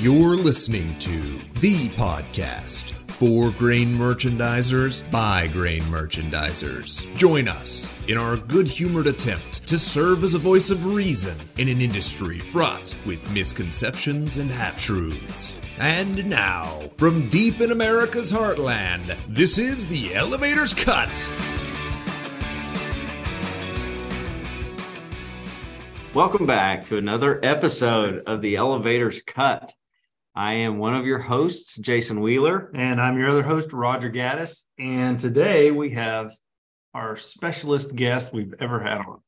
You're listening to the podcast for grain merchandisers by grain merchandisers. Join us in our good humored attempt to serve as a voice of reason in an industry fraught with misconceptions and half truths. And now, from deep in America's heartland, this is the Elevator's Cut. Welcome back to another episode of the Elevator's Cut. I am one of your hosts, Jason Wheeler. And I'm your other host, Roger Gaddis. And today we have our specialist guest we've ever had on.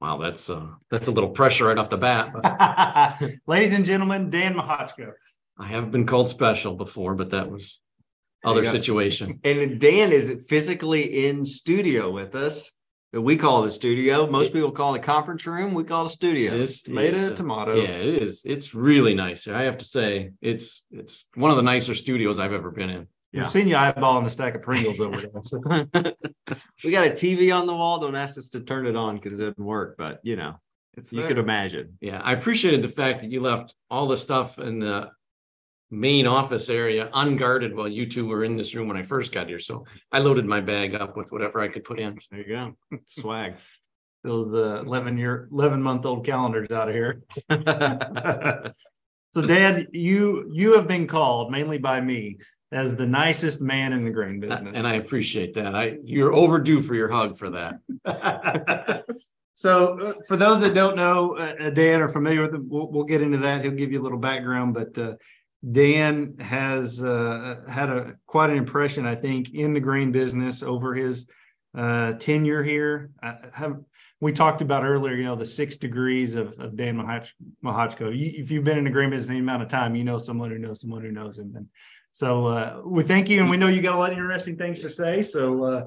Wow, that's uh, that's a little pressure right off the bat. Ladies and gentlemen, Dan Mehochko. I have been called special before, but that was other situation. And Dan is physically in studio with us. We call it a studio. Most people call it a conference room. We call it a studio. This Tomato, is, uh, tomato. Yeah, it is. It's really nice. I have to say, it's it's one of the nicer studios I've ever been in. We've seen you eyeballing the stack of Pringles over there. we got a TV on the wall. Don't ask us to turn it on because it doesn't work. But you know, It's you there. could imagine. Yeah, I appreciated the fact that you left all the stuff in the main office area unguarded while you two were in this room when I first got here. So I loaded my bag up with whatever I could put in. There you go. Swag. Those uh, 11 year, 11 month old calendars out of here. So, Dad, you you have been called mainly by me as the nicest man in the grain business. And I appreciate that. I you're overdue for your hug for that. so, uh, for those that don't know uh, uh, Dan or familiar with him, we'll, we'll get into that. He'll give you a little background, but uh, Dan has uh, had a quite an impression, I think, in the grain business over his uh, tenure here. I have we talked about earlier, you know, the six degrees of, of Dan Mehoch, Mehochko. You, if you've been in the grain business any amount of time, you know someone who knows someone who knows him. And so uh, we thank you, and we know you got a lot of interesting things to say. So uh,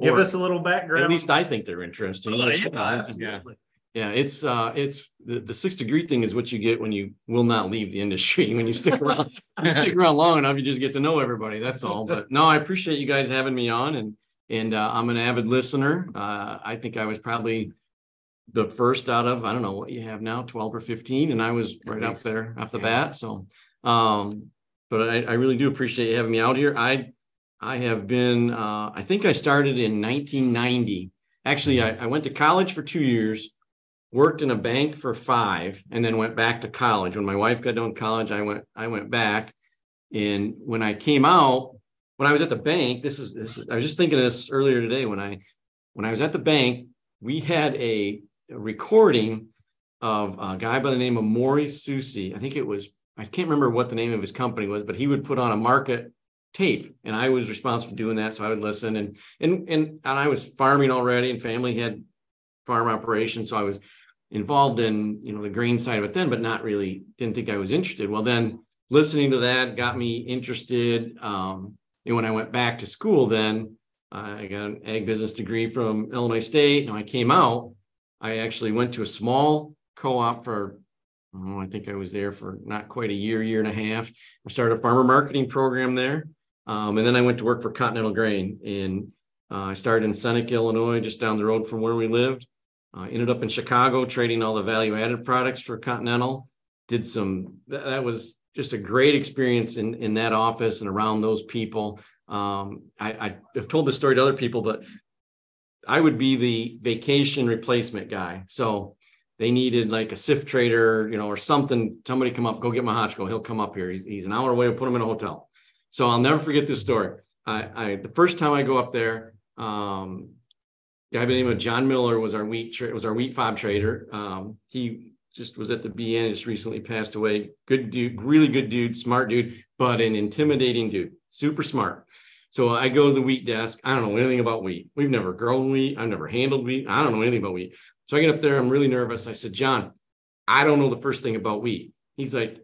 give us a little background. At least I think they're interesting. Oh, yeah, yeah, absolutely. Yeah, it's uh it's the, the six degree thing is what you get when you will not leave the industry. When you stick around, you stick around long enough, you just get to know everybody. That's all. But no, I appreciate you guys having me on and and uh, I'm an avid listener. Uh, I think I was probably the first out of I don't know what you have now, 12 or 15, and I was right up there off the Yeah. bat. So um, but I, I really do appreciate you having me out here. I I have been uh, I think I started in 1990. Actually, I, I went to college for two years, worked in a bank for five, and then went back to college. When my wife got done college, I went I went back. And when I came out, when I was at the bank, this is this is, I was just thinking of this earlier today. When I when I was at the bank, we had a, recording of a guy by the name of Maurice Susi. I think it was I can't remember what the name of his company was, but he would put on a market tape, and I was responsible for doing that. So I would listen, and and and and I was farming already, and family had farm operations, so I was involved in you know the grain side of it then, but not really didn't think I was interested. Well, then listening to that got me interested. Um, and when I went back to school, then I got an ag business degree from Illinois State. And when I came out, I actually went to a small co-op for oh, I think I was there for not quite a year, year and a half. I started a farmer marketing program there. Um, and then I went to work for Continental Grain. And uh, I started in Seneca, Illinois, just down the road from where we lived. Uh, ended up in Chicago trading all the value added products for Continental. Did some, that, that was just a great experience in, in that office and around those people. Um, I, I have told this story to other people, but I would be the vacation replacement guy. So they needed like a CIF trader, you know, or something. Somebody come up, go get Mehochko. He'll come up here. He's, he's an hour away. We'll put him in a hotel. So I'll never forget this story. I, I the first time I go up there, um, guy by the name of John Miller was our wheat tra- was our wheat fob trader. Um, he just was at the BN, just recently passed away. Good dude, really good dude, smart dude, but an intimidating dude, super smart. So I go to the wheat desk. I don't know anything about wheat. We've never grown wheat. I've never handled wheat. I don't know anything about wheat. So I get up there. I'm really nervous. I said, John, I don't know the first thing about wheat. He's like,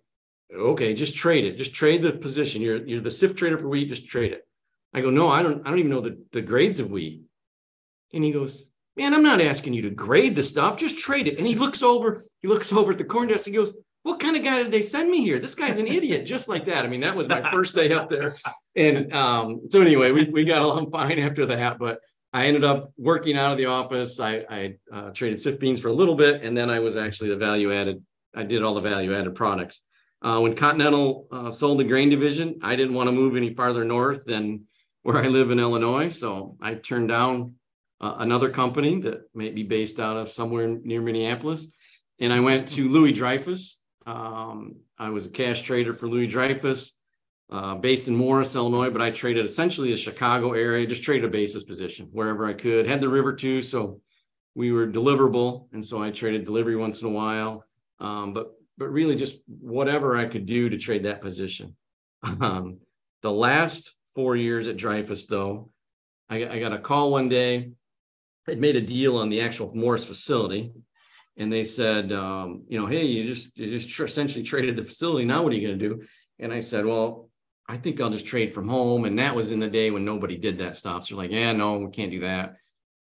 okay, just trade it. Just trade the position. You're you're the CIF trader for wheat. Just trade it. I go, no, I don't. I don't even know the, the grades of wheat. And he goes, man, I'm not asking you to grade the stuff. Just trade it. And he looks over. He looks over at the corn desk. and goes, what kind of guy did they send me here? This guy's an idiot, just like that. I mean, that was my first day up there. And um, so anyway, we, we got along fine after that, but I ended up working out of the office. I, I uh, traded CIF beans for a little bit, and then I was actually the value added. I did all the value added products. Uh, when Continental uh, sold the grain division, I didn't want to move any farther north than where I live in Illinois. So I turned down uh, another company that may be based out of somewhere near Minneapolis. And I went to Louis Dreyfus. Um, I was a cash trader for Louis Dreyfus, uh, based in Morris, Illinois, but I traded essentially the Chicago area, just traded a basis position wherever I could. Had the river too, so we were deliverable, and so I traded delivery once in a while. Um, but but really just whatever I could do to trade that position. Um, the last four years at Dreyfus, though, I, I got a call one day. I'd made a deal on the actual Morris facility, and they said, um, you know, hey, you just you just essentially traded the facility. Now what are you going to do? And I said, well, I think I'll just trade from home. And that was in the day when nobody did that stuff. So like, yeah, no, we can't do that.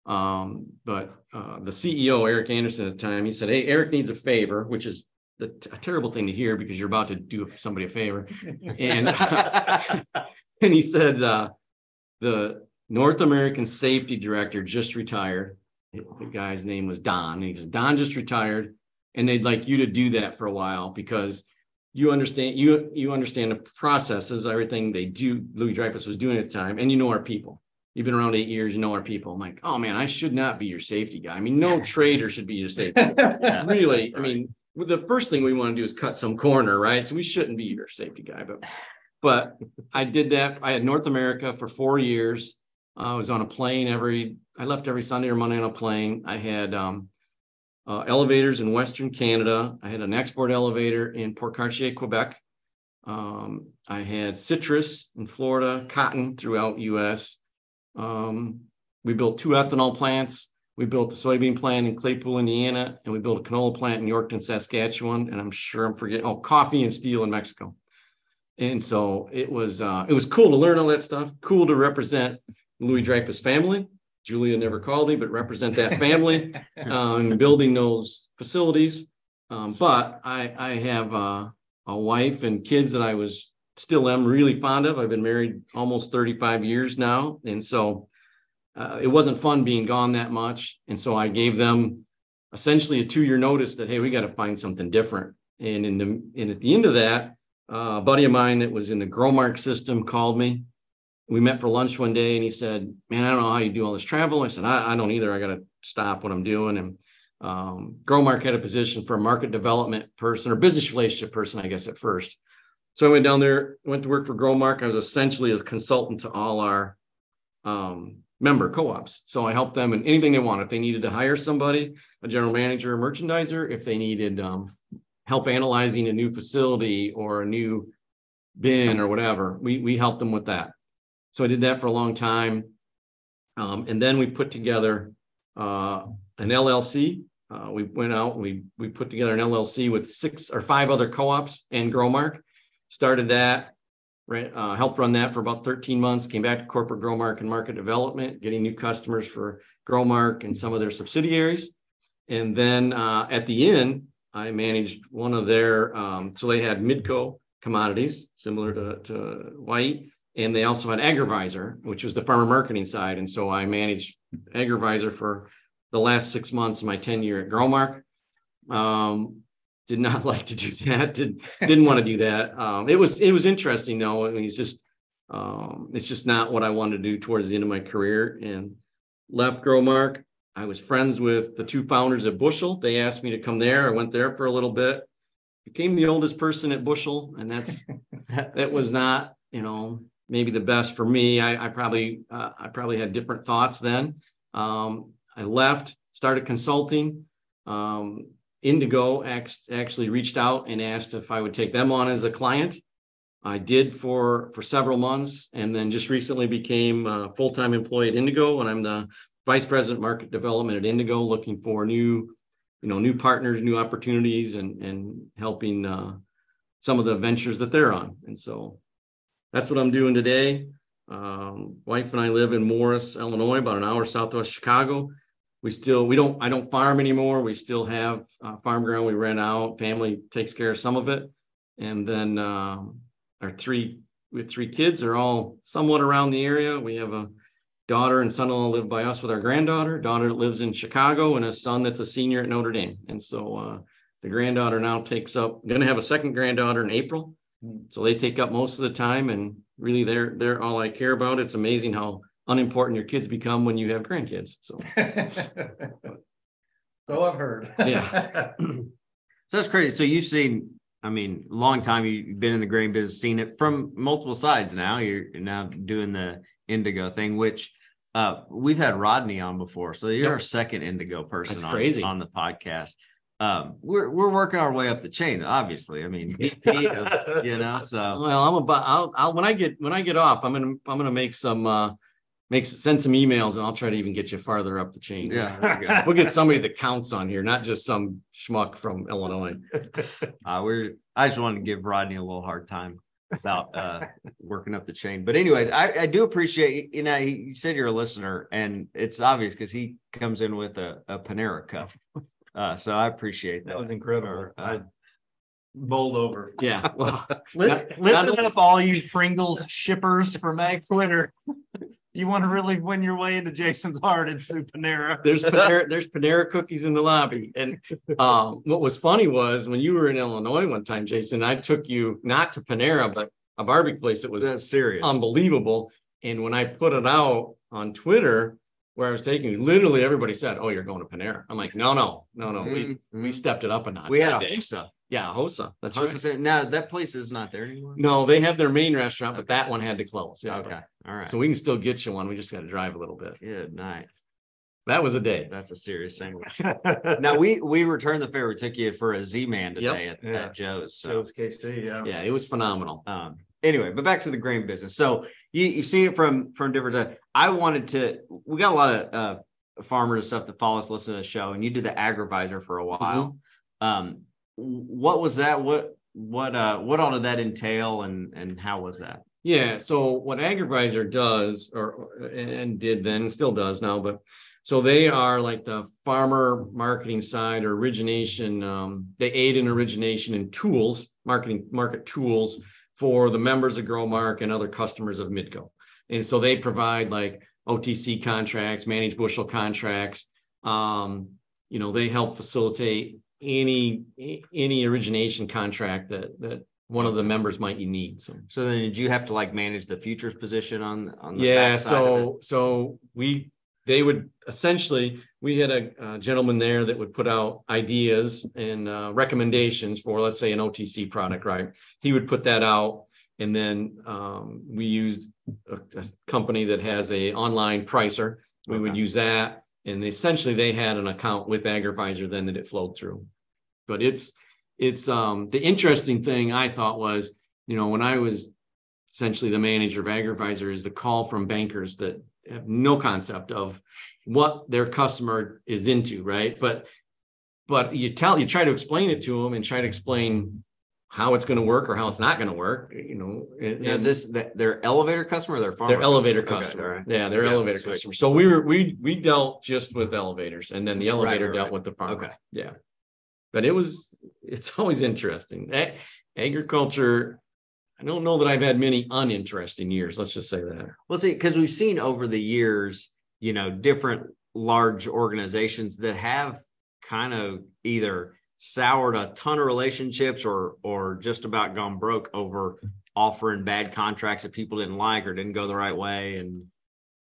Um, but uh, the CEO, Eric Anderson at the time, he said, Hey, Eric needs a favor, which is the, a terrible thing to hear because you're about to do somebody a favor. And, and he said, uh, the North American safety director just retired. The guy's name was Don. he says, Don just retired and they'd like you to do that for a while because you understand you you understand the processes, everything they do. Louis Dreyfus was doing at the time, and you know our people. You've been around eight years, you know our people. I'm like, oh man, I should not be your safety guy. I mean, no trader should be your safety. yeah, really, I mean, the first thing we want to do is cut some corner, right? So we shouldn't be your safety guy, but but I did that. I had North America for four years. I was on a plane every. I left every Sunday or Monday on a plane. I had um, uh, elevators in Western Canada. I had an export elevator in Port Cartier, Quebec. Um, I had citrus in Florida, cotton throughout U.S. Um, we built two ethanol plants. We built the soybean plant in Claypool, Indiana, and we built a canola plant in Yorkton, Saskatchewan. And I'm sure I'm forgetting. Oh, coffee and steel in Mexico. And so it was uh, it was cool to learn all that stuff. Cool to represent Louis Dreyfus family. Julia never called me, but represent that family um, building those facilities. Um, but I, I have uh, a wife and kids that I was still am really fond of. I've been married almost 35 years now. And so uh, it wasn't fun being gone that much. And so I gave them essentially a two year notice that, hey, we got to find something different. And in the and at the end of that, uh, a buddy of mine that was in the Growmark system called me we met for lunch one day and he said, Man, I don't know how you do all this travel. I said, I, I don't either. I got to stop what I'm doing. And um, Growmark had a position for a market development person or business relationship person, I guess, at first. So I went down there, went to work for Growmark. I was essentially a consultant to all our um, member co-ops. So I helped them in anything they wanted. If they needed to hire somebody, a general manager, a merchandiser, if they needed um, help analyzing a new facility or a new bin or whatever, we we helped them with that. So I did that for a long time. Um, and then we put together uh, an LLC. Uh, we went out and we, we put together an LLC with six or five other co-ops and Growmark. Started that, right, uh, helped run that for about 13 months, came back to corporate Growmark and market development, getting new customers for Growmark and some of their subsidiaries. And then uh, at the end, I managed one of their, um, so they had Midco commodities, similar to, to White and they also had AgriVisor, which was the farmer marketing side. And so I managed AgriVisor for the last six months of my tenure at Growmark. Um, did not like to do that. Did didn't want to do that. Um, it was it was interesting though. I mean, it's just um, it's just not what I wanted to do towards the end of my career. And left Growmark. I was friends with the two founders at Bushel. They asked me to come there. I went there for a little bit. Became the oldest person at Bushel, and that's that was not you know maybe the best for me. I, I probably uh, I probably had different thoughts then. Um, I left, started consulting. Um, Indigo actually reached out and asked if I would take them on as a client. I did for for several months, and then just recently became a full time employee at Indigo, and I'm the vice president market development at Indigo, looking for new, you know, new partners, new opportunities, and and helping uh, some of the ventures that they're on. And so that's what I'm doing today. Um, wife and I live in Morris, Illinois, about an hour southwest Chicago. We still we don't I don't farm anymore. We still have uh, farm ground we rent out. Family takes care of some of it, and then uh, our three we have three kids. They're all somewhat around the area. We have a daughter and son-in-law live by us with our granddaughter. Daughter lives in Chicago, and a son that's a senior at Notre Dame. And so uh, the granddaughter now takes up, gonna have a second granddaughter in April. So they take up most of the time and really they're, they're all I care about. It's amazing how unimportant your kids become when you have grandkids. So, So I've heard. Yeah. So that's crazy. So you've seen, I mean, long time you've been in the grain business, seen it from multiple sides now. You're now doing the indigo thing, which uh we've had Rodney on before. So you're Yep. our second indigo person on, on the podcast. Um, we're we're working our way up the chain, obviously. I mean, VP you know, so well, I'm about, I'll, I'll, when I get, when I get off, I'm gonna, I'm gonna make some, uh, make, send some emails and I'll try to even get you farther up the chain. yeah. there. We'll get somebody that counts on here, not just some schmuck from Illinois. Uh, we're I just wanted to give Rodney a little hard time about uh working up the chain. But anyways, I, I do appreciate you know he, he said you're a listener and it's obvious because he comes in with a, a Panera cup. Uh so I appreciate that. That was incredible. Or, uh, I bowled over. Yeah, well, Not- Listen not- up, all you Pringles shippers for Mag Twitter. You want to really win your way into Jason's heart, it's through Panera. there's Panera, there's Panera cookies in the lobby. And um, what was funny was when you were in Illinois one time, Jason, I took you not to Panera, but a barbecue place that was that's serious. unbelievable. And when I put it out on Twitter where I was taking you, literally everybody said, Oh, you're going to Panera. I'm like, no, no, no, no. We Mhm. we stepped it up a notch. we had a that. Hosa. yeah, Hosa. That's I was right. gonna now that place is not there anymore. No, they have their main restaurant, but that one had to close. Yeah. Okay. All right. So we can still get you one. We just got to drive a little bit. good night. That was a day. That's a serious sandwich. now we we returned the favor. We took you for a Z Man today at, Yeah. at Joe's. So Joe's KC, yeah. Yeah, it was phenomenal. Um, anyway, but back to the grain business. So you, you've seen it from from different sides. I wanted to. We got a lot of uh, farmers and stuff that follow us, listen to the show, and you did the agrivisor for a while. Um, what was that? What what uh what all did that entail, and and how was that? Yeah, so what Agrivisor does or and did then and still does now, but so they are like the farmer marketing side or origination. Um, they aid in origination and tools, marketing market tools for the members of GrowMark and other customers of Midco. And so they provide like OTC contracts, managed bushel contracts. Um, you know, they help facilitate any any origination contract that that one of the members might need. So So then, did you have to like manage the futures position on on the yeah backside of it? so so we they would essentially we had a, a gentleman there that would put out ideas and uh, recommendations for let's say an otc product right? He would put that out and then um, we used a, a company that has a online pricer. We would use that and essentially they had an account with agrivisor then that it flowed through. But it's it's um the interesting thing i thought was you know when i was essentially the manager of agrivisor is the call from bankers that have no concept of what their customer is into right but but you tell you try to explain it to them and try to explain how it's going to work or how it's not going to work you know and, Now, is this the, their elevator customer or their farmer? their elevator Okay, customer all right. yeah their Yeah, elevator sweet. customer so we were we we dealt just with elevators and then the elevator right, dealt right. with the farmer Okay. yeah but it was it's always interesting agriculture i don't know that i've had many uninteresting years let's just say that Well, see, because we've seen over the years, you know, different large organizations that have kind of either soured a ton of relationships or or just about gone broke over offering bad contracts that people didn't like or didn't go the right way and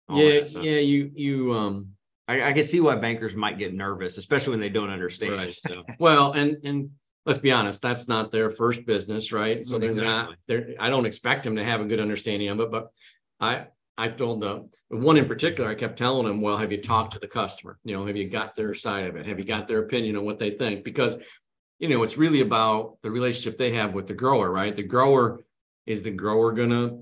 yeah yeah you you um I, I can see why bankers might get nervous, especially when they don't understand. Right. So Well, and and let's be honest, that's not their first business, right? So they're not, they're, I don't expect them to have a good understanding of it, but I, I told the, one in particular, I kept telling them, well, have you talked to the customer? You know, have you got their side of it? Have you got their opinion on what they think? Because, you know, it's really about the relationship they have with the grower, right? The grower, is the grower gonna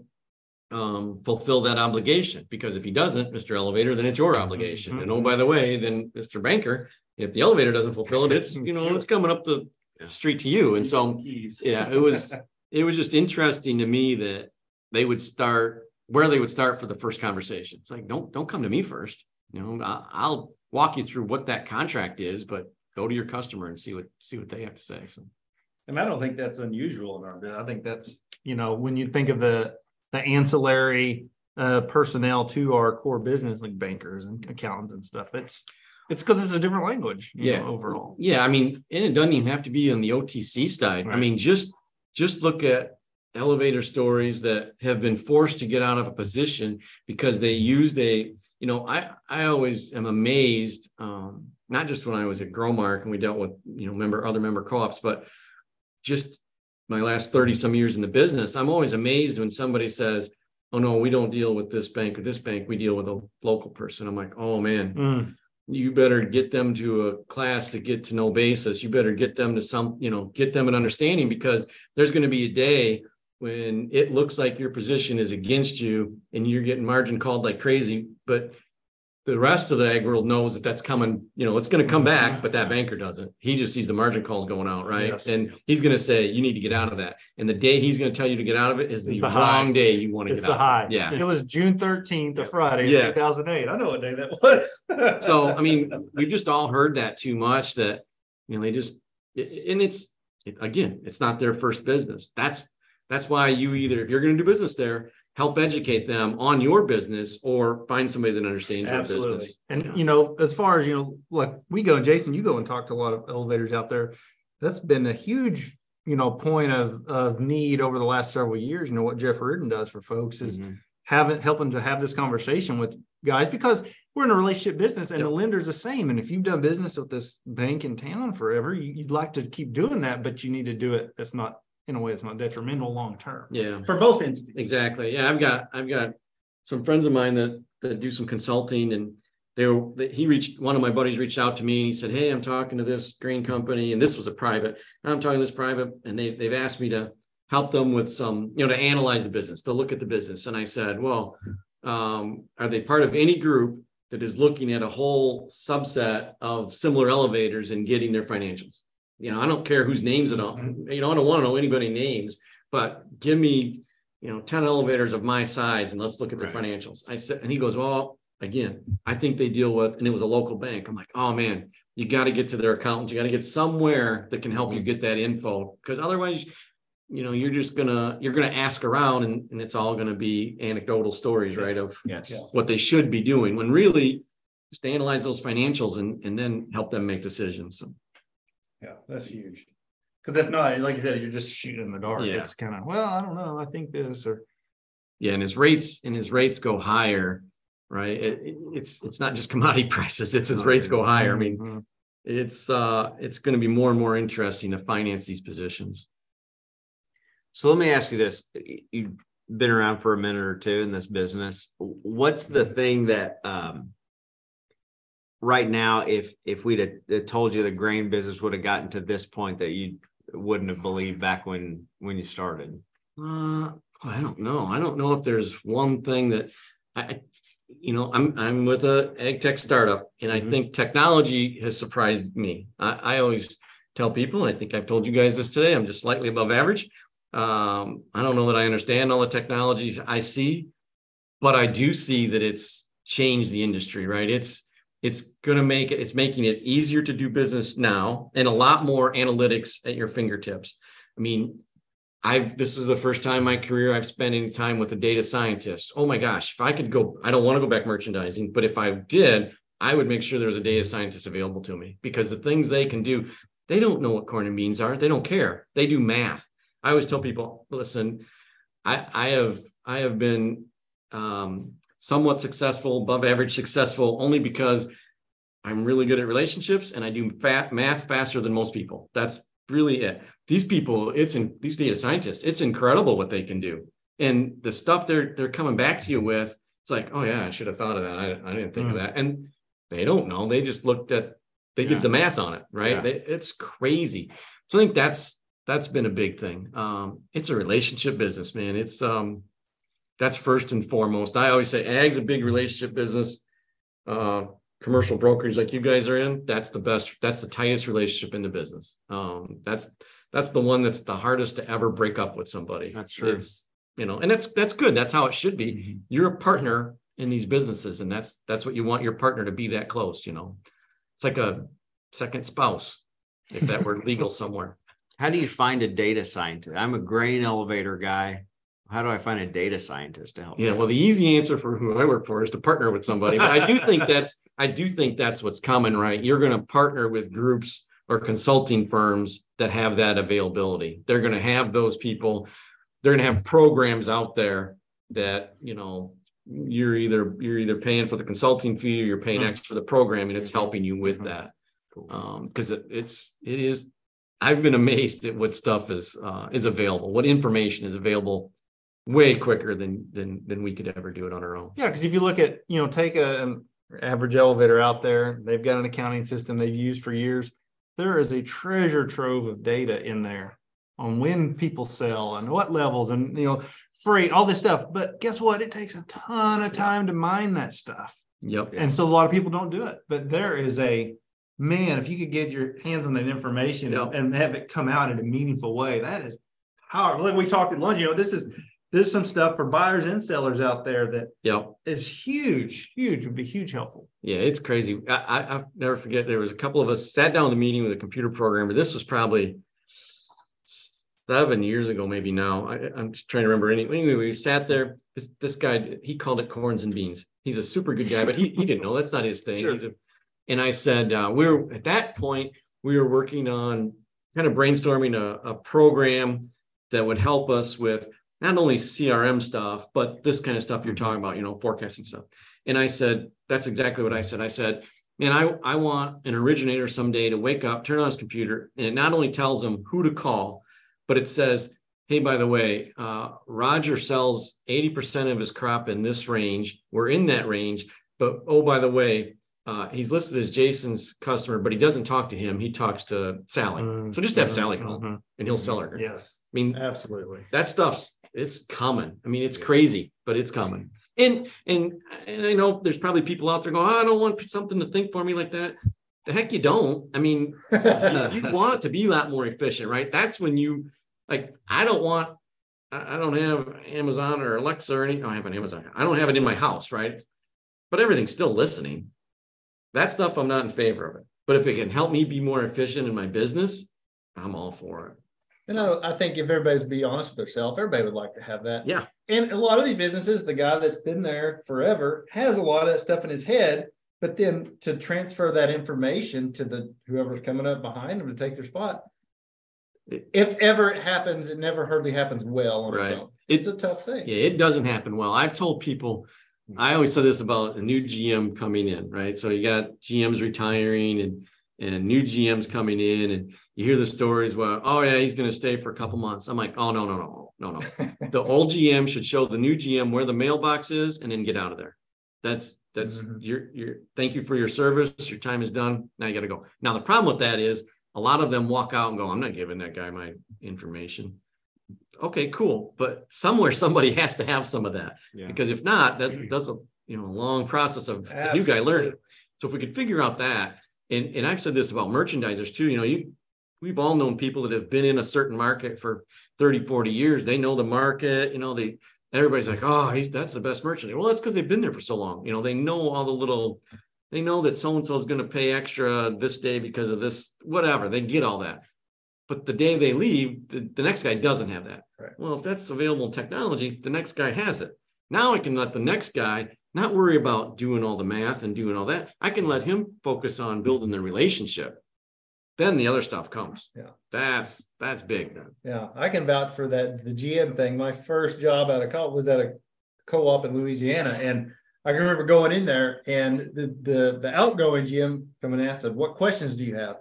um, fulfill that obligation? Because if he doesn't, Mr. Elevator, then it's your obligation. And oh, by the way, then Mr. Banker, if the elevator doesn't fulfill it, it's, you know, it's coming up the. Street to you. And so, yeah, it was, it was just interesting to me that they would start where they would start for the first conversation. It's like, don't, don't come to me first. You know, I, I'll walk you through what that contract is, but go to your customer and see what, see what they have to say. So. And I don't think that's unusual in our bid. I think that's, you know, when you think of the, the ancillary uh, personnel to our core business, like bankers and accountants and stuff, it's, It's because it's a different language. you Yeah. know, overall. Yeah, I mean, and it doesn't even have to be on the OTC side. I mean, just just look at elevator stories that have been forced to get out of a position because they used a, you know, I I always am amazed, um, not just when I was at Growmark and we dealt with, you know, member other member co-ops, but just my last 30 some years in the business, I'm always amazed when somebody says, Oh no, we don't deal with this bank or this bank, we deal with a local person. I'm like, oh man, Mm, you better get them to a class to get to know basis. You better get them to some, you know, get them an understanding because there's going to be a day when it looks like your position is against you and you're getting margin called like crazy, but the rest of the ag world knows that that's coming, you know, it's going to come mm-hmm. back, but that banker doesn't. He just sees the margin calls going out, right? Yes. And he's going to say, you need to get out of that. And the day he's going to tell you to get out of it is the, the high. wrong day you want to It's get the out. high. Of it. Yeah. It was June thirteenth, a Friday, Yeah. two thousand eight. I know what day that was. so I mean, we've just all heard that too much that you know they just and it's it, again, it's not their first business. That's that's why you either if you're going to do business there, help educate them on your business or find somebody that understands your business. And you know, as far as you know, like we go, and Jason, you go and talk to a lot of elevators out there. That's been a huge, you know, point of of need over the last several years. You know what Jeff Reardon does for folks is Mhm. having helping to have this conversation with guys because we're in a relationship business and Yep. the lender's the same. And if you've done business with this bank in town forever, you, you'd like to keep doing that, but you need to do it that's not in a way that's not detrimental long term Yeah. for both entities. Exactly. Yeah, I've got I've got some friends of mine that that do some consulting and they were that he reached one of my buddies reached out to me and he said, Hey, I'm talking to this green company, and this was a private. I'm talking to this private, and they they've asked me to help them with some, you know, to analyze the business, to look at the business. And I said, Well, um, are they part of any group that is looking at a whole subset of similar elevators and getting their financials? You know, I don't care whose names it on, mm-hmm. you know, I don't want to know anybody names, but give me you know, 10 elevators of my size and let's look at their Right. financials. I said, and he goes, well, again, I think they deal with, and it was a local bank. I'm like, oh man, you got to get to their accountant. You got to get somewhere that can help you mm-hmm. get that info. Cause otherwise, you know, you're just gonna, you're gonna ask around and, and it's all gonna be anecdotal stories, right? Of Yes. what they should be doing when really just analyze those financials and, and then help them make decisions. So, Yeah, that's huge. Because if not, like you said, you're just shooting in the dark. Yeah. It's kind of, well, I don't know. I think this or Yeah, and his rates and his rates go higher, right? It, it- it's it's not just commodity prices; it's his rates go higher. I mean, Mhm. it's uh it's going to be more and more interesting to finance these positions. So let me ask you this. You've been around for a minute or two in this business. What's the thing that um right now, if if we'd have uh, told you the grain business would have gotten to this point that you wouldn't have believed back when when you started? Uh, I don't know. I don't know if there's one thing that I, I- you know, I'm I'm with a ag tech startup, and I Mhm. think technology has surprised me. I, I always tell people, I think I've told you guys this today. I'm just slightly above average. Um, I don't know that I understand all the technologies I see, but I do see that it's changed the industry. Right? It's it's going to make it. It's making it easier to do business now, and a lot more analytics at your fingertips. I mean, I've this is the first time in my career I've spent any time with a data scientist. Oh my gosh, if I could go, I don't want to go back merchandising, but if I did, I would make sure there was a data scientist available to me because the things they can do, they don't know what corn and beans are. They don't care. They do math. I always tell people, listen, I, I have I have been um, somewhat successful, above average successful, only because I'm really good at relationships and I do fat math faster than most people. That's really it. These people, it's in these data scientists, it's incredible what they can do. And the stuff they're they're coming back to you with, it's like, oh yeah, I should have thought of that. I, I didn't think of Mm. that. And they don't know. They just looked at they Yeah. did the math on it, right? Yeah. They, it's crazy. So I think that's that's been a big thing. Um, it's a relationship business, man. It's um that's first and foremost. I always say ag's a big relationship business. Uh commercial brokerage like you guys are in, that's the best, that's the tightest relationship in the business. Um, that's that's the one that's the hardest to ever break up with somebody. That's true. It's, you know, and that's that's good. That's how it should be. Mm-hmm. You're a partner in these businesses, and that's that's what you want your partner to be that close, you know. It's like a second spouse, if that were legal somewhere. How do you find a data scientist? I'm a grain elevator guy. How do I find a data scientist to help? Yeah, me? well, the easy answer for who I work for is to partner with somebody. But I do think that's I do think that's what's coming, right? You're going to partner with groups or consulting firms that have that availability. They're going to have those people. They're going to have programs out there that, you know, you're either you're either paying for the consulting fee or you're paying Mhm. X for the program and it's helping you with Mhm. that. Cool. Um, because it, it's it is I've been amazed at what stuff is uh is available, what information is available way quicker than than than we could ever do it on our own. Yeah, because if you look at, you know, take a, an average elevator out there, they've got an accounting system they've used for years. There is a treasure trove of data in there on when people sell and what levels and, you know, freight, all this stuff. But guess what? It takes a ton of time to mine that stuff. Yep. And so a lot of people don't do it. But there is a, man, if you could get your hands on that information Yeah. and have it come out in a meaningful way, that is powerful. Like we talked at lunch, you know, this is, there's some stuff for buyers and sellers out there that Yep. is huge, huge, would be huge helpful. Yeah, it's crazy. I, I I'll never forget. There was a couple of us sat down in the meeting with a computer programmer. This was probably seven years ago, maybe now. I, I'm just trying to remember. Anyway, anyway, we sat there. This this guy he called it corns and beans. He's a super good guy, but he, he didn't know that's not his thing. Sure. A, and I said uh, we are at that point we were working on kind of brainstorming a, a program that would help us with not only CRM stuff, but this kind of stuff you're talking about, you know, forecasting stuff. And I said, that's exactly what I said. I said, man, I, I want an originator someday to wake up, turn on his computer, and it not only tells him who to call, but it says, hey, by the way, uh, Roger sells 80% of his crop in this range. We're in that range. But oh, by the way, uh, he's listed as Jason's customer, but he doesn't talk to him. He talks to Sally. Mm, So just have mhm, Sally call mhm. and he'll sell her. Yes, I mean, absolutely. that stuff's it's common. I mean, it's crazy, but it's common. And and and I know there's probably people out there going, oh, I don't want something to think for me like that. The heck you don't. I mean, you, want it to be a lot more efficient, right? That's when you like. I don't want. I I don't have Amazon or Alexa or anything. I have an Amazon. I don't have it in my house, right? But everything's still listening. That stuff I'm not in favor of it. But if it can help me be more efficient in my business, I'm all for it. And I, I think if everybody's be honest with themselves, everybody would like to have that. Yeah. And a lot of these businesses, the guy that's been there forever has a lot of that stuff in his head. But then to transfer that information to the whoever's coming up behind them to take their spot, if ever it happens, it never hardly happens well on its Right. own. It's a tough thing. Yeah, it doesn't happen well. I've told people, I always said this about a new GM coming in, right? So you got GMs retiring and and new GMs coming in, and you hear the stories. Well, oh yeah, he's going to stay for a couple months. I'm like, oh no, no, no, no, no. the old GM should show the new GM where the mailbox is, and then get out of there. That's that's Mhm. your your. Thank you for your service. Your time is done. Now you got to go. Now the problem with that is a lot of them walk out and go, I'm not giving that guy my information. Okay, cool, but somewhere somebody has to have some of that. Yeah. Because if not, that's that's a you know a long process of the new guy learning. So if we could figure out that, and and I've said this about merchandisers too, you know, you we've all known people that have been in a certain market for 30, 40 years. They know the market, you know, they everybody's like, oh, he's that's the best merchant. Well, that's because they've been there for so long. You know, they know all the little, they know that so-and-so is going to pay extra this day because of this, whatever. They get all that. But the day they leave, the, the next guy doesn't have that. Right. Well, if that's available technology, the next guy has it. Now I can let the next guy not worry about doing all the math and doing all that. I can let him focus on building the relationship. Then the other stuff comes. Yeah. That's that's big then. Yeah, I can vouch for that. The GM thing. My first job out of college was at a co-op in Louisiana, and I can remember going in there, and the the the outgoing GM coming in and said, "What questions do you have?"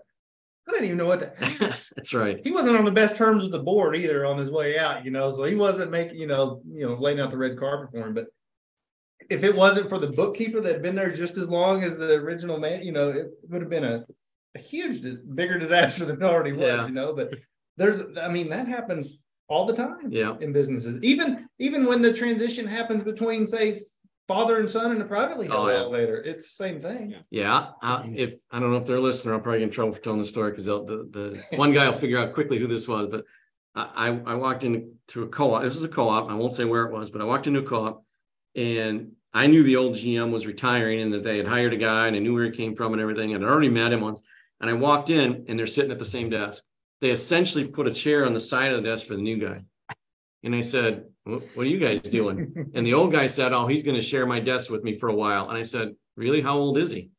I didn't even know what to ask. that's right. he wasn't on the best terms with the board either on his way out, you know. So he wasn't making, you know, you know, laying out the red carpet for him. But if it wasn't for the bookkeeper that had been there just as long as the original man, you know, it would have been a, a huge, bigger disaster than it already was, Yeah. you know. But there's, I mean, that happens all the time Yeah. in businesses. Even even when the transition happens between, say, father and son in a privately held Oh, yeah. elevator, it's the same thing. Yeah, I, if I don't know if they're listening, I'll probably get in trouble for telling the story because the the one guy will figure out quickly who this was. But I I I walked into a co-op. This was a co-op. I won't say where it was, but I walked into a co-op, and I knew the old GM was retiring and that they had hired a guy, and I knew where he came from and everything. And I'd already met him once. And I walked in, and they're sitting at the same desk. They essentially put a chair on the side of the desk for the new guy. And I said, "What, what are you guys doing?" And the old guy said, "Oh, he's going to share my desk with me for a while." And I said, "Really? How old is he?"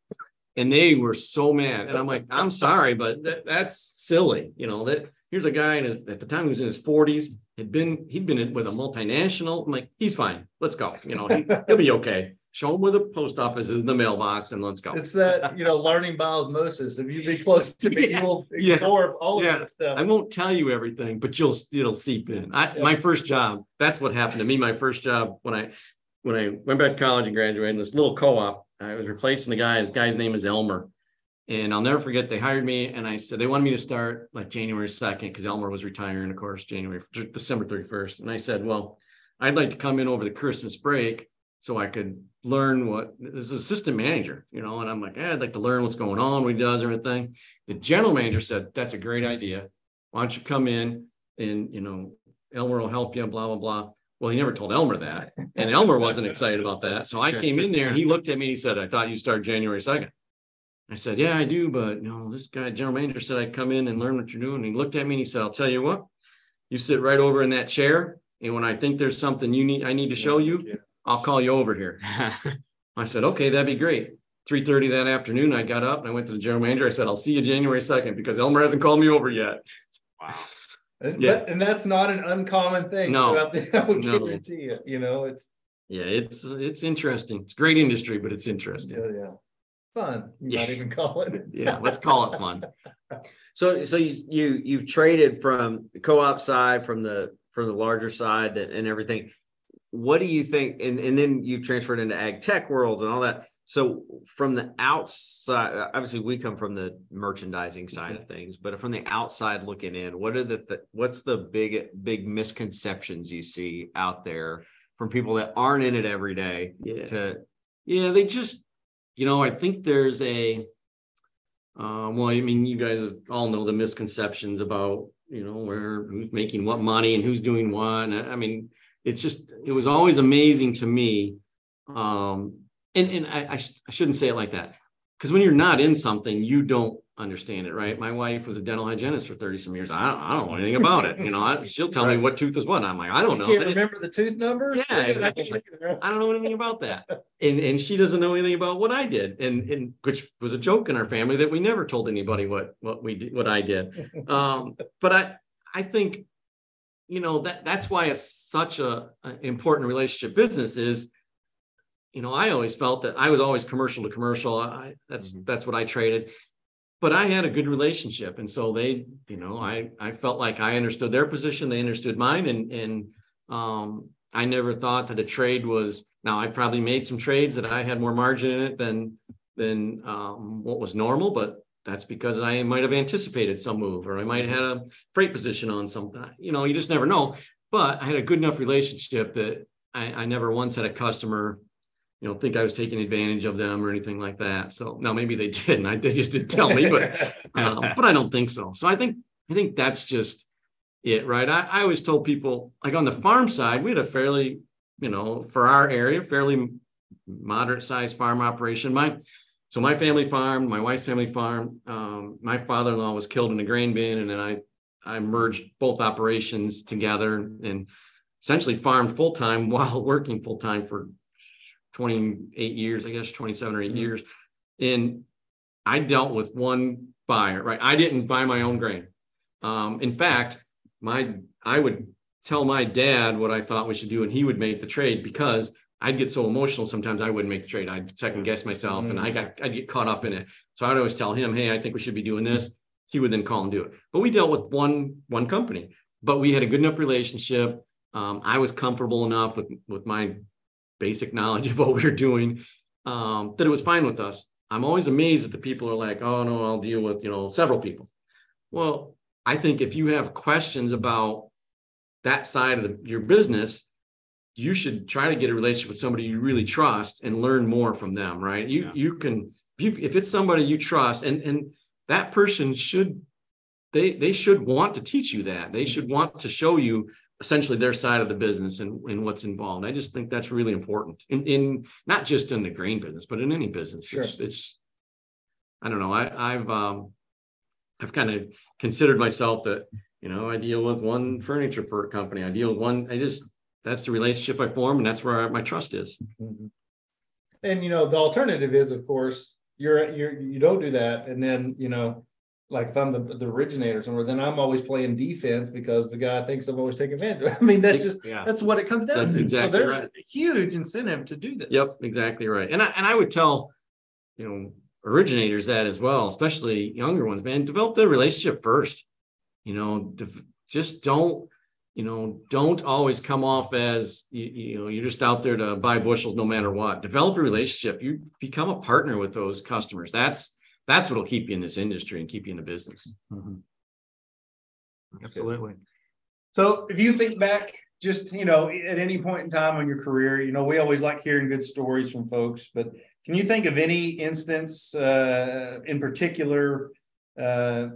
And they were so mad. And I'm like, I'm sorry, but that, that's silly. You know, that here's a guy in his, at the time he was in his 40s, had been, he'd been with a multinational. I'm like, he's fine. Let's go. You know, he, will be okay. Show him where the post office is in the mailbox and let's go. It's that, you know, learning by osmosis. If you be close to me, Yeah. you will Yeah. absorb all Yeah. of this stuff. I won't tell you everything, but you'll it'll seep in. I my first job, that's what happened to me. My first job when I when I went back to college and graduated, this little co-op, I was replacing the guy. The guy's name is Elmer. And I'll never forget, they hired me and I said they wanted me to start like January 2nd because Elmer was retiring, of course, January, December 31st. And I said, Well, I'd like to come in over the Christmas break so I could learn what this is assistant manager, you know, and I'm like, eh, I'd like to learn what's going on, what he does, everything. The general manager said, That's a great idea. Why don't you come in and you know, Elmer will help you, blah, blah, blah. Well, he never told Elmer that. And Elmer wasn't excited about that. So I came in there and he looked at me and he said, I thought you started January 2nd. I said, Yeah, I do, but you no, this guy, general manager said I'd come in and learn what you're doing. And he looked at me and he said, I'll tell you what, you sit right over in that chair. And when I think there's something you need, I need to show you, I'll call you over here. I said, okay, that'd be great. 3:30 that afternoon, I got up and I went to the general manager. I said, I'll see you January 2nd because Elmer hasn't called me over yet. wow. And, Yeah. but- and that's not an uncommon thing. No. throughout the- I would No. guarantee you, you know, it's, Yeah, it's it's interesting. It's a great industry, but it's interesting. yeah, yeah. Fun, Yeah. even call it. Yeah, let's call it fun. So, so you, you, you've traded from the co-op side, from the, from the larger side and, everything. What do you think? And, and then you've transferred into ag tech worlds and all that. So from the outside, obviously we come from the merchandising side of mm-hmm. things, but from the outside looking in, what are the, th- what's the big, big misconceptions you see out there from people that aren't in it every day Yeah. to, Yeah, they just, you know, I think there's a, um, well, I mean, you guys all know the misconceptions about, you know, where who's making what money and who's doing what. And I mean, it's just, it was always amazing to me. Um, and and I, I, sh- I shouldn't say it like that because when you're not in something, you don't understand it, right? My wife was a dental hygienist for 30 some years. I don't, I don't know anything about it. You know, I, she'll tell me what tooth is what. I'm like, I don't You know. can't remember the tooth numbers? Yeah, exactly. I don't know anything about that. And and she doesn't know anything about what I did. And and which was a joke in our family that we never told anybody what what we did, what I did. Um, but I I think, you know, that that's why it's such a, a important relationship business is, you know, I always felt that I was always commercial to commercial. I that's Mhm. that's what I traded. But I had a good relationship. And so they, you know, I I felt like I understood their position, they understood mine, and and um I never thought that a trade was now I probably made some trades that I had more margin in it than than um, what was normal, but that's because I might have anticipated some move or I might have had a freight position on something. You know, you just never know. But I had a good enough relationship that I, I never once had a customer, you know, think I was taking advantage of them or anything like that. So now maybe they did, and I they just didn't tell me, but um, but I don't think so. So I think I think that's just it, right? I, I always told people like on the farm side, we had a fairly, you know, for our area, fairly moderate sized farm operation. My so my family farm, my wife's family farm. Um, my father-in-law was killed in a grain bin, and then I I merged both operations together and essentially farmed full time while working full time for 28 years, I guess 27 or 8 Mhm. years. And I dealt with one buyer, right? I didn't buy my own grain. Um, in fact, my I would tell my dad what I thought we should do, and he would make the trade because I'd get so emotional sometimes I wouldn't make the trade. I'd second guess myself and I got I'd get caught up in it. So I'd always tell him, hey, I think we should be doing this. He would then call and do it. But we dealt with one one company, but we had a good enough relationship. Um, I was comfortable enough with with my basic knowledge of what we were doing um, that it was fine with us. I'm always amazed that the people are like, oh no, I'll deal with you know several people. Well, I think if you have questions about that side of the, your business, you should try to get a relationship with somebody you really trust and learn more from them. Right? You Yeah. you can if, you, if it's somebody you trust and and that person should they they should want to teach you that they should want to show you essentially their side of the business and, and what's involved. I just think that's really important in, in not just in the grain business, but in any business. Sure. It's, it's I don't know. I, I've um I've kind of considered myself that you know I deal with one furniture per company. I deal with one. I just that's the relationship I form, and that's where my trust is. Mhm. And you know, the alternative is, of course, you're, you're, you don't do that. And then, you know, like if I'm the, the originator somewhere, then I'm always playing defense because the guy thinks I'm always taking advantage. I mean, that's just, Yeah. that's what it comes down to. That's So there's right. a huge incentive to do this. Yep, exactly right. And I and I would tell, you know, originators that as well, especially younger ones, man, develop the relationship first. You know, just don't, you know, don't always come off as you, you know, you're just out there to buy bushels no matter what. Develop a relationship. You become a partner with those customers. That's that's what'll keep you in this industry and keep you in the business. Absolutely. So if you think back, just, you know, at any point in time in your career, you know, we always like hearing good stories from folks, but can you think of any instance, uh, in particular, uh,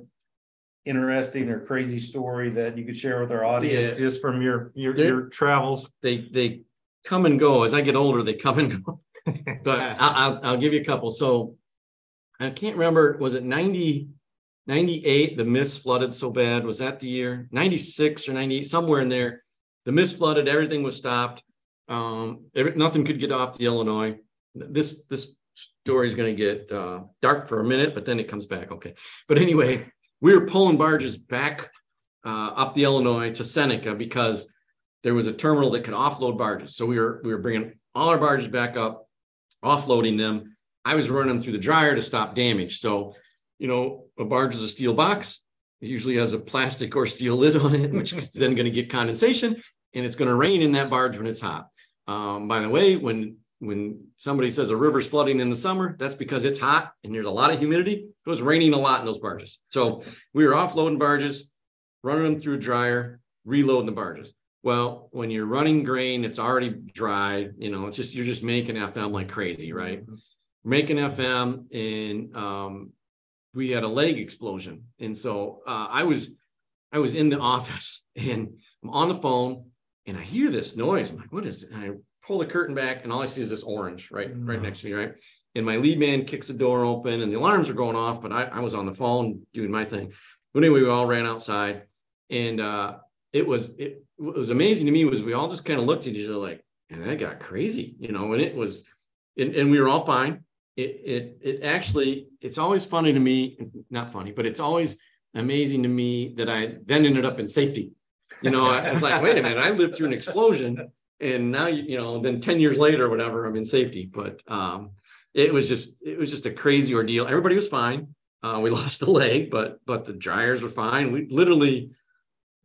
interesting or crazy story that you could share with our audience Yeah. just from your, your, your travels? They they come and go. As I get older, they come and go. but I, I'll, I'll give you a couple. So I can't remember, was it 90, 98? The Miss flooded so bad. Was that the year 96 or 98? Somewhere in there. The Miss flooded, everything was stopped. Um, every, nothing could get off the Illinois. This, this story is going to get uh, dark for a minute, but then it comes back. Okay. But anyway, we were pulling barges back uh, up the Illinois to Seneca because there was a terminal that could offload barges. So we were we were bringing all our barges back up, offloading them. I was running them through the dryer to stop damage. So, you know, a barge is a steel box. It usually has a plastic or steel lid on it, which is then going to get condensation, and it's going to rain in that barge when it's hot. Um, by the way, when when somebody says a river's flooding in the summer, that's because it's hot and there's a lot of humidity. It was raining a lot in those barges. So we were offloading barges, running them through a dryer, reloading the barges. Well, when you're running grain, it's already dry. You know, it's just you're just making FM like crazy, right? Making FM, and um, we had a leg explosion, and so uh, I was I was in the office, and I'm on the phone, and I hear this noise. I'm like, "What is it?" And I pull the curtain back, and all I see is this orange right right Mm. next to me, right? And my lead man kicks the door open, and the alarms are going off, but I, I was on the phone doing my thing. But anyway, we all ran outside, and uh, it was it, what was amazing to me was we all just kind of looked at each other like, and that got crazy, you know, and it was, and, and we were all fine. It it it actually it's always funny to me, not funny, but it's always amazing to me that I then ended up in safety. You know, I was like, wait a minute, I lived through an explosion, and now you you know, then ten years later, or whatever, I'm in safety. But um, it was just it was just a crazy ordeal. Everybody was fine. Uh, we lost a leg, but but the dryers were fine. We literally,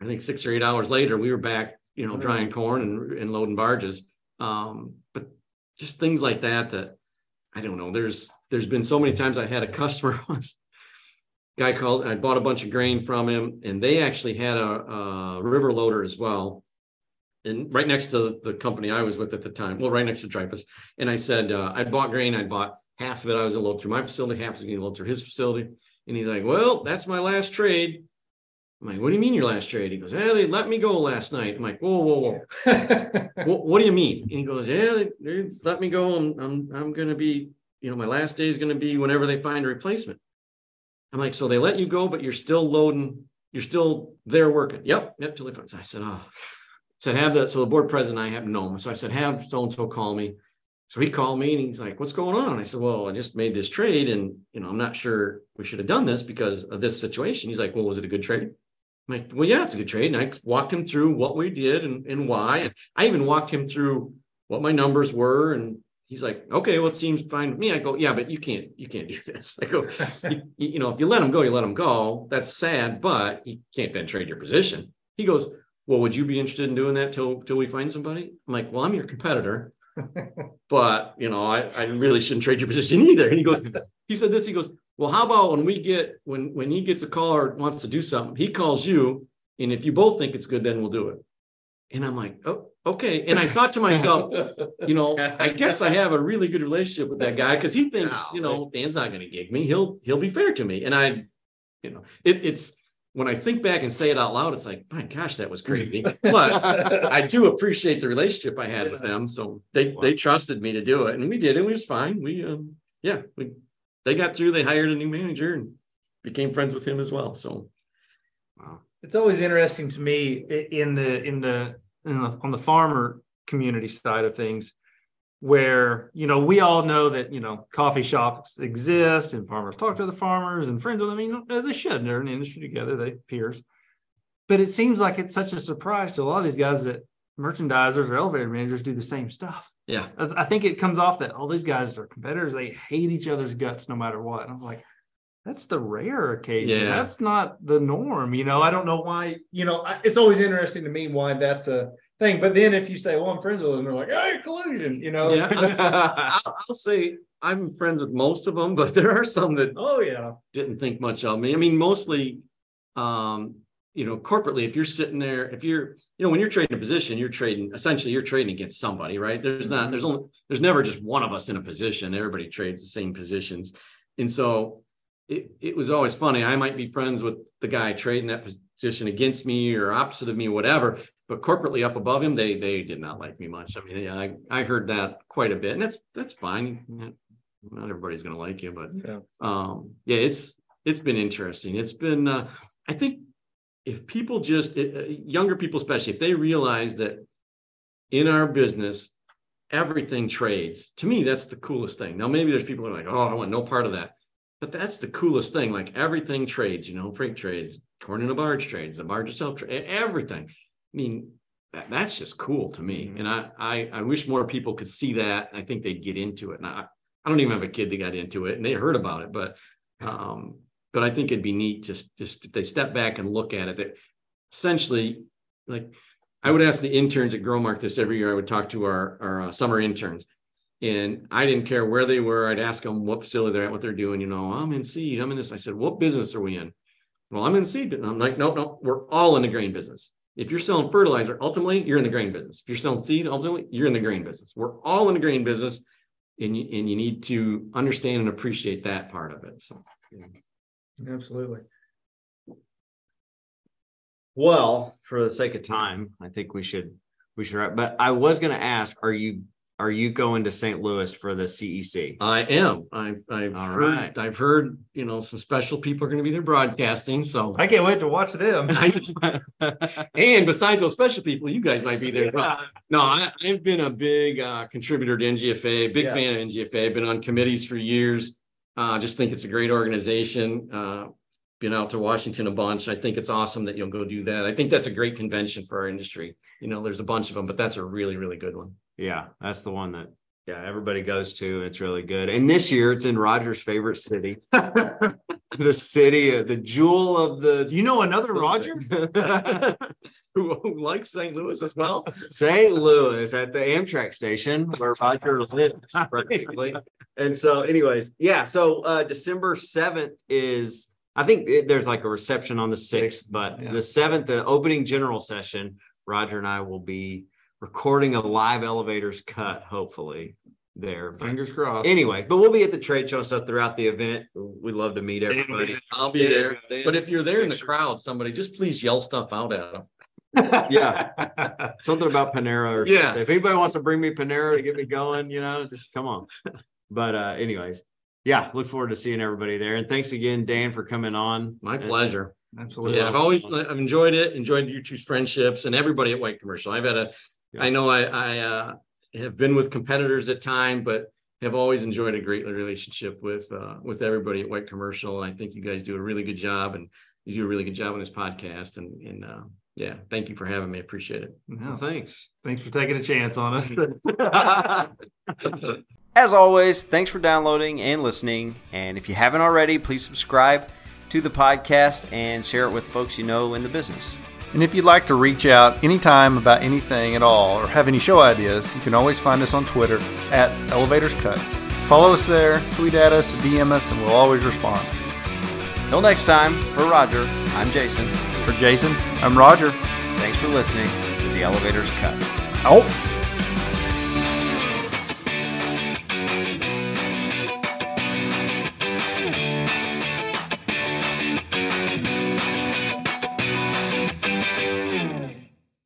I think six or eight hours later, we were back, you know, drying corn and, and loading barges. Um, but just things like that that I don't know. There's there's been so many times I had a customer once. Guy called, I bought a bunch of grain from him, and they actually had a, a river loader as well. And right next to the company I was with at the time, well, right next to Dreyfus. And I said, uh, I bought grain, I bought half of it, I was gonna load through my facility, half was gonna load through his facility. And he's like, Well, that's my last trade. I'm like, What do you mean your last trade? He goes, Hey, they let me go last night. I'm like, Whoa, whoa, whoa. what, what do you mean? And he goes, yeah, they, they let me go. I'm, I'm, I'm going to be, you know, my last day is going to be whenever they find a replacement. I'm like, so they let you go, but you're still loading, you're still there working. Yep. Yep. Till they find. I said, oh, said, have that. So the board president, I have to know him. So I said, have so-and-so call me. So he called me and he's like, what's going on? I said, well, I just made this trade and, you know, I'm not sure we should have done this because of this situation. He's like, well, was it a good trade? I'm like, well, yeah, it's a good trade. And I walked him through what we did and, and why. And I even walked him through what my numbers were. And he's like, okay, well, it seems fine to me. I go, yeah, but you can't, you can't do this. I go, you, you know, if you let him go, you let him go. That's sad, but you can't then trade your position. He goes, well, would you be interested in doing that till till we find somebody? I'm like, well, I'm your competitor, but you know, I, I really shouldn't trade your position either. And he goes, he said this, he goes, well, how about when we get when when he gets a call or wants to do something, he calls you, and if you both think it's good, then we'll do it. And I'm like, oh, okay. And I thought to myself, you know, I guess I have a really good relationship with that guy because he thinks, you know, Dan's not going to gig me. He'll he'll be fair to me. And I, you know, it, it's when I think back and say it out loud, it's like, my gosh, that was crazy. But I do appreciate the relationship I had with them. So they they trusted me to do it, and we did. It We was fine. We um yeah, we they got through. They hired a new manager and became friends with him as well. So It's always interesting to me in the in the, in the on the farmer community side of things. where you know we all know that you know coffee shops exist and farmers talk to the farmers and friends with them. I mean, as they should. They're in the industry together. They peers. But it seems like it's such a surprise to a lot of these guys that merchandisers or elevator managers do the same stuff. Yeah. I, I think it comes off that all these guys are competitors. They hate each other's guts no matter what. And I'm like, that's the rare occasion. Yeah. That's not the norm. You know, I don't know why. You know, I- it's always interesting to me why that's a thing. But then if you say, well, I'm friends with them, they're like, hey, collusion, you know? Yeah. I'll, I'll say I'm friends with most of them, but there are some that oh, yeah. didn't think much of me. I mean, mostly, um, you know, corporately, if you're sitting there, if you're, you know, when you're trading a position, you're trading essentially you're trading against somebody, right? There's not, there's only, there's never just one of us in a position. Everybody trades the same positions. And so it, it was always funny. I might be friends with the guy trading that position against me or opposite of me, whatever. But corporately up above him, they they did not like me much. I mean, yeah, I, I heard that quite a bit, and that's that's fine. Not everybody's gonna like you, but Yeah. um yeah it's it's been interesting it's been uh i think if people just uh, younger people especially if they realize that in our business everything trades to me that's the coolest thing. Now maybe there's people who are like oh i want no part of that. But that's the coolest thing like everything trades you know freight trades corn in a barge trades the barge itself trade everything. I mean that, that's just cool to me and I, I i wish more people could see that i think they'd get into it and i I don't even have a kid that got into it and they heard about it, but um, but I think it'd be neat just just if they step back and look at it. That essentially, like I would ask the interns at Growmark this every year. I would talk to our our uh, summer interns, and I didn't care where they were. I'd ask them what facility they're at, what they're doing. You know, I'm in seed. I'm in this. I said, what business are we in? Well, I'm in seed. And I'm like, no, no, we're all in the grain business. If you're selling fertilizer, ultimately you're in the grain business. If you're selling seed, ultimately you're in the grain business. We're all in the grain business and you, and you need to understand and appreciate that part of it. So, Absolutely. Well, for the sake of time, I think we should we should. wrap- But I was going to ask: Are you are you going to St. Louis for the CEC? I am. I've I've All heard. right. I've heard. You know, some special people are going to be there broadcasting. So, I can't wait to watch them. and besides those special people, you guys might be there. as well. No, I, I've been a big uh, contributor to NGFA. Big Yeah. fan of NGFA. Been on committees for years. Uh, just think it's a great organization. Uh, been out to Washington a bunch. I think it's awesome that you'll go do that. I think that's a great convention for our industry. You know, there's a bunch of them, but that's a really, really good one. Yeah, that's the one that yeah everybody goes to. It's really good. And this year it's in Roger's favorite city, the city, of the jewel of the you know another Roger? who, who likes St. Louis as well. St. Louis at the Amtrak station where Roger lives practically. And so, anyways, yeah. So uh December 7th is I think it, there's like a reception on the 6th, but Yeah. the 7th, the opening general session, Roger and I will be recording a live elevators cut, hopefully there. But Fingers crossed. anyway, but we'll be at the trade show and stuff throughout the event. We'd love to meet everybody. I'll be there. Dan, But if you're there in the crowd, somebody just please yell stuff out at them. Yeah. something about Panera or Yeah. something. If anybody wants to bring me Panera to get me going, you know, just come on. But uh anyways, yeah, look forward to seeing everybody there. And thanks again, Dan, for coming on. My It's- pleasure. Absolutely. Yeah, I've always I've enjoyed it, enjoyed you two's friendships and everybody at White Commercial. I've had a, Yeah. I know I I uh, have been with competitors at time, but have always enjoyed a great relationship with uh, with everybody at White Commercial. And I think you guys do a really good job, and you do a really good job on this podcast. And and uh, yeah, thank you for having me. Appreciate it. Well, No, thanks. thanks for taking a chance on us. As always, thanks for downloading and listening. And if you haven't already, please subscribe to the podcast and share it with folks you know in the business. And if you'd like to reach out anytime about anything at all or have any show ideas, you can always find us on Twitter at Elevators Cut. Follow us there, tweet at us, DM us, and we'll always respond. Till next time, for Roger, I'm Jason. For Jason, I'm Roger. Thanks for listening to the Elevators Cut. Oh.